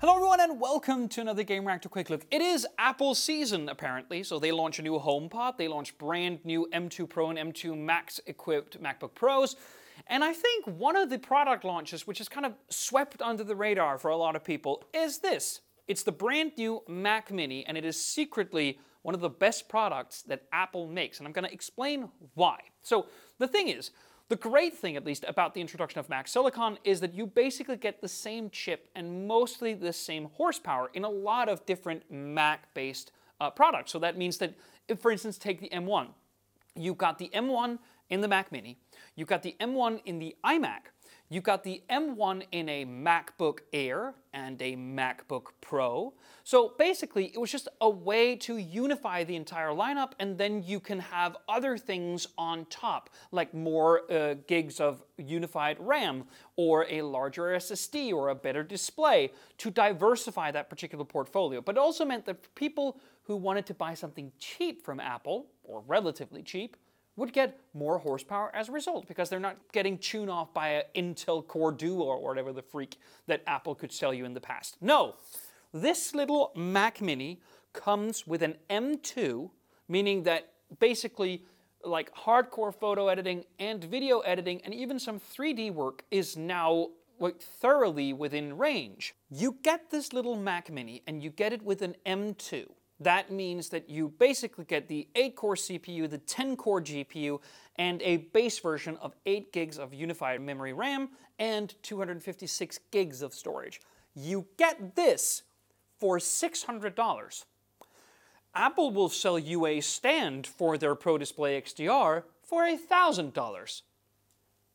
Hello everyone and welcome to another Gamereactor Quick Look. It is Apple season apparently, so they launch a new HomePod, they launch brand new M2 Pro and M2 Max equipped MacBook Pros, and I think one of the product launches which is kind of swept under the radar for a lot of people is this. It's the brand new Mac Mini and it is secretly one of the best products that Apple makes, and I'm going to explain why. So the thing is, the great thing, at least, about the introduction of Mac Silicon is that you basically get the same chip and mostly the same horsepower in a lot of different Mac-based uh, products. So that means that, if, for instance, take the M1. You've got the M1 in the Mac Mini, you've got the M1 in the iMac, you've got the M1 in a MacBook Air and a MacBook Pro. So basically, it was just a way to unify the entire lineup, and then you can have other things on top, like more uh, gigs of unified RAM, or a larger SSD, or a better display, to diversify that particular portfolio. But it also meant that people who wanted to buy something cheap from Apple, or relatively cheap, would get more horsepower as a result because they're not getting tuned off by an Intel Core Duo or whatever the freak that Apple could sell you in the past. No, this little Mac Mini comes with an M2, meaning that basically like hardcore photo editing and video editing and even some 3D work is now like thoroughly within range. You get this little Mac Mini and you get it with an M2. That means that you basically get the 8 core CPU, the 10 core GPU, and a base version of 8 gigs of unified memory RAM and 256 gigs of storage. You get this for $600. Apple will sell you a stand for their Pro Display XDR for $1,000.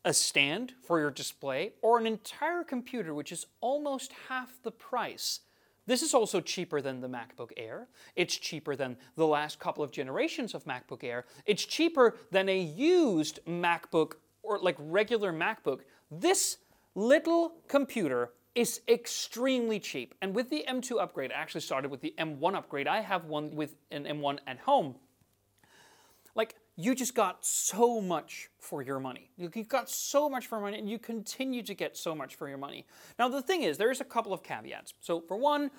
A stand for your display or an entire computer, which is almost half the price this is also cheaper than the MacBook Air. It's cheaper than the last couple of generations of MacBook Air. It's cheaper than a used MacBook or like regular MacBook. This little computer is extremely cheap. And with the M2 upgrade, I actually started with the M1 upgrade. I have one with an M1 at home. Like, you just got so much for your money. You got so much for money, and you continue to get so much for your money. Now, the thing is, there's a couple of caveats. So, for one,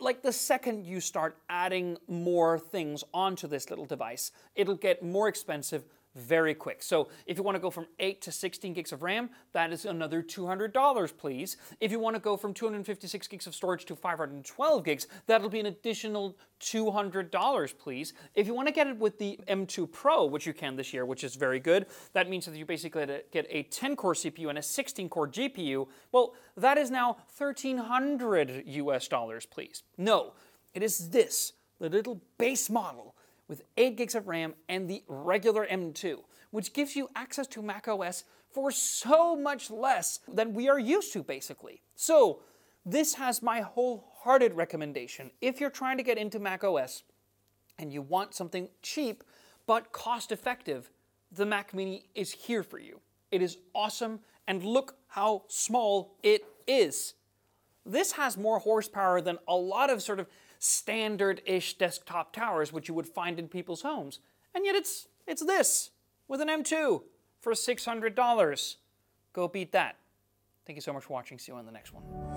like the second you start adding more things onto this little device, it'll get more expensive very quick. So if you want to go from 8 to 16 gigs of RAM, that is another $200, please. If you want to go from 256 gigs of storage to 512 gigs, that'll be an additional $200, please. If you want to get it with the M2 Pro, which you can this year, which is very good, that means that you basically get a 10-core CPU and a 16-core GPU. Well, that is now 1300 US dollars, please. No, it is this, the little base model with 8 gigs of RAM and the regular M2, which gives you access to macOS for so much less than we are used to, basically. So, this has my wholehearted recommendation. If you're trying to get into macOS and you want something cheap but cost effective, the Mac Mini is here for you. It is awesome, and look how small it is. This has more horsepower than a lot of sort of standard-ish desktop towers which you would find in people's homes. And yet it's, it's this, with an M2 for $600. Go beat that. Thank you so much for watching. See you on the next one.